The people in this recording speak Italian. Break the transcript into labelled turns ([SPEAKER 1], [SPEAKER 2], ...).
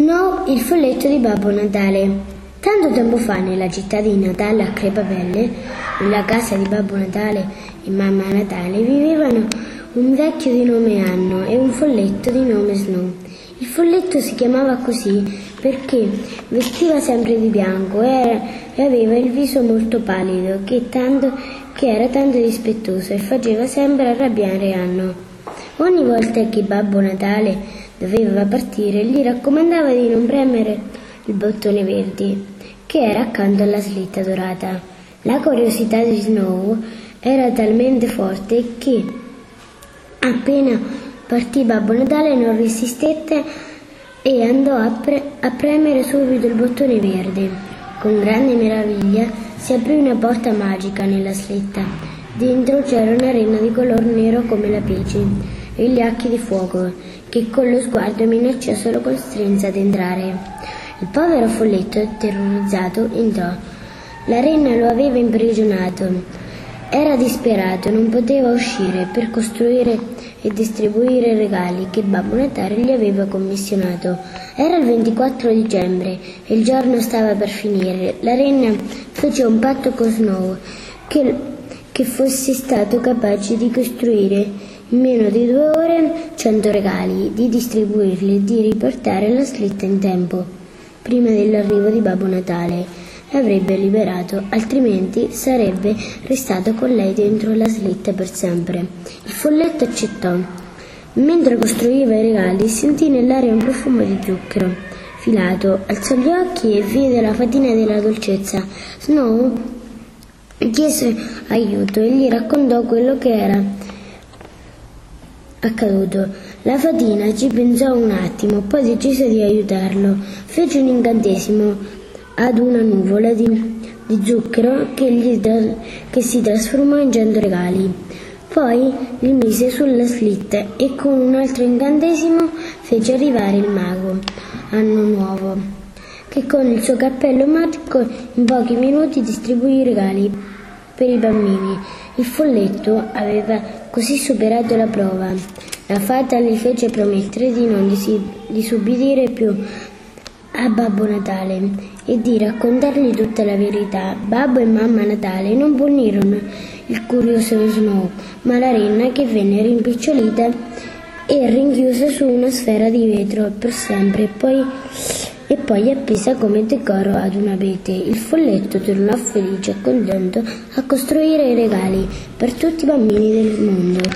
[SPEAKER 1] Snow, il folletto di Babbo Natale. Tanto tempo fa, nella città di Natale a Crepapelle, nella casa di Babbo Natale e Mamma Natale, vivevano un vecchio di nome Anno e un folletto di nome Snow. Il folletto si chiamava così perché vestiva sempre di bianco e, aveva il viso molto pallido, che, tanto, che era tanto dispettoso e faceva sempre arrabbiare Anno. Ogni volta che Babbo Natale doveva partire, gli raccomandava di non premere il bottone verde, che era accanto alla slitta dorata. La curiosità di Snow era talmente forte che appena partì Babbo Natale non resistette e andò a, pre- a premere subito il bottone verde. Con grande meraviglia si aprì una porta magica nella slitta. Dentro c'era una renna di color nero come la pece e gli occhi di fuoco, che con lo sguardo minaccioso lo costrinse ad entrare. Il povero folletto, terrorizzato, entrò. La renna lo aveva imprigionato. Era disperato, non poteva uscire per costruire e distribuire i regali che Babbo Natale gli aveva commissionato. Era il 24 dicembre e il giorno stava per finire. La renna fece un patto con Snow che, che fosse stato capace di costruire meno di due ore cento regali, di distribuirli e di riportare la slitta in tempo prima dell'arrivo di Babbo Natale. L'avrebbe liberato, altrimenti sarebbe restato con lei dentro la slitta per sempre. Il folletto accettò. Mentre costruiva i regali sentì nell'aria un profumo di zucchero filato, alzò gli occhi e vide la fatina della dolcezza. Snow chiese aiuto e gli raccontò quello che era accaduto. La fatina ci pensò un attimo, poi decise di aiutarlo. Fece un incantesimo ad una nuvola di, di zucchero che, che si trasformò in cento regali. Poi li mise sulla slitta e con un altro incantesimo fece arrivare il mago, anno nuovo, che con il suo cappello magico in pochi minuti distribuì i regali per i bambini. Il folletto aveva così superato la prova. La fata gli fece promettere di non disubbidire più a Babbo Natale e di raccontargli tutta la verità. Babbo e mamma Natale non punirono il curioso Snow, ma la renna che venne rimpicciolita e rinchiusa su una sfera di vetro per sempre poi, e poi appesa come decoro ad un abete. Il folletto tornò felice e contento a costruire i regali per tutti i bambini del mondo.